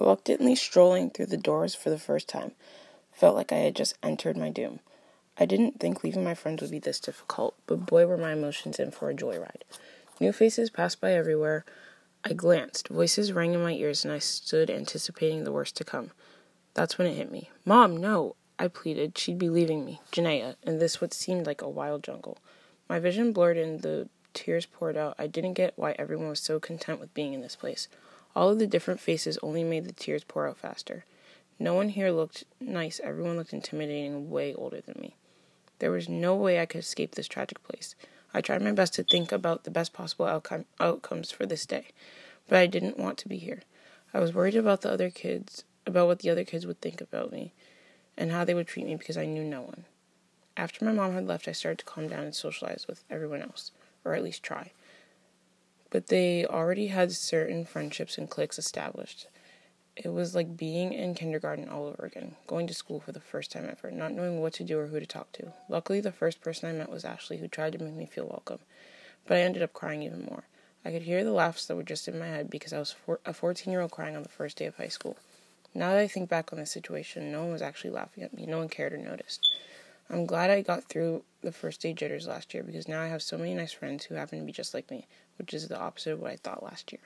Reluctantly strolling through the doors for the first time, felt like I had just entered my doom. I didn't think leaving my friends would be this difficult, but boy were my emotions in for a joyride. New faces passed by everywhere. I glanced, voices rang in my ears, and I stood anticipating the worst to come. That's when it hit me. Mom, no! I pleaded. She'd be leaving me, Janaea, in this what seemed like a wild jungle. My vision blurred and the tears poured out. I didn't get why everyone was so content with being in this place. All of the different faces only made the tears pour out faster. No one here looked nice. Everyone looked intimidating and way older than me. There was no way I could escape this tragic place. I tried my best to think about the best possible outcome, outcomes for this day, but I didn't want to be here. I was worried about the other kids, about what the other kids would think about me and how they would treat me because I knew no one. After my mom had left, I started to calm down and socialize with everyone else, or at least try. But they already had certain friendships and cliques established. It was like being in kindergarten all over again, going to school for the first time ever, not knowing what to do or who to talk to. Luckily, the first person I met was Ashley, who tried to make me feel welcome, but I ended up crying even more. I could hear the laughs that were just in my head because I was four- a 14 year old crying on the first day of high school. Now that I think back on the situation, no one was actually laughing at me. No one cared or noticed. I'm glad I got through the first day jitters last year because now I have so many nice friends who happen to be just like me, which is the opposite of what I thought last year.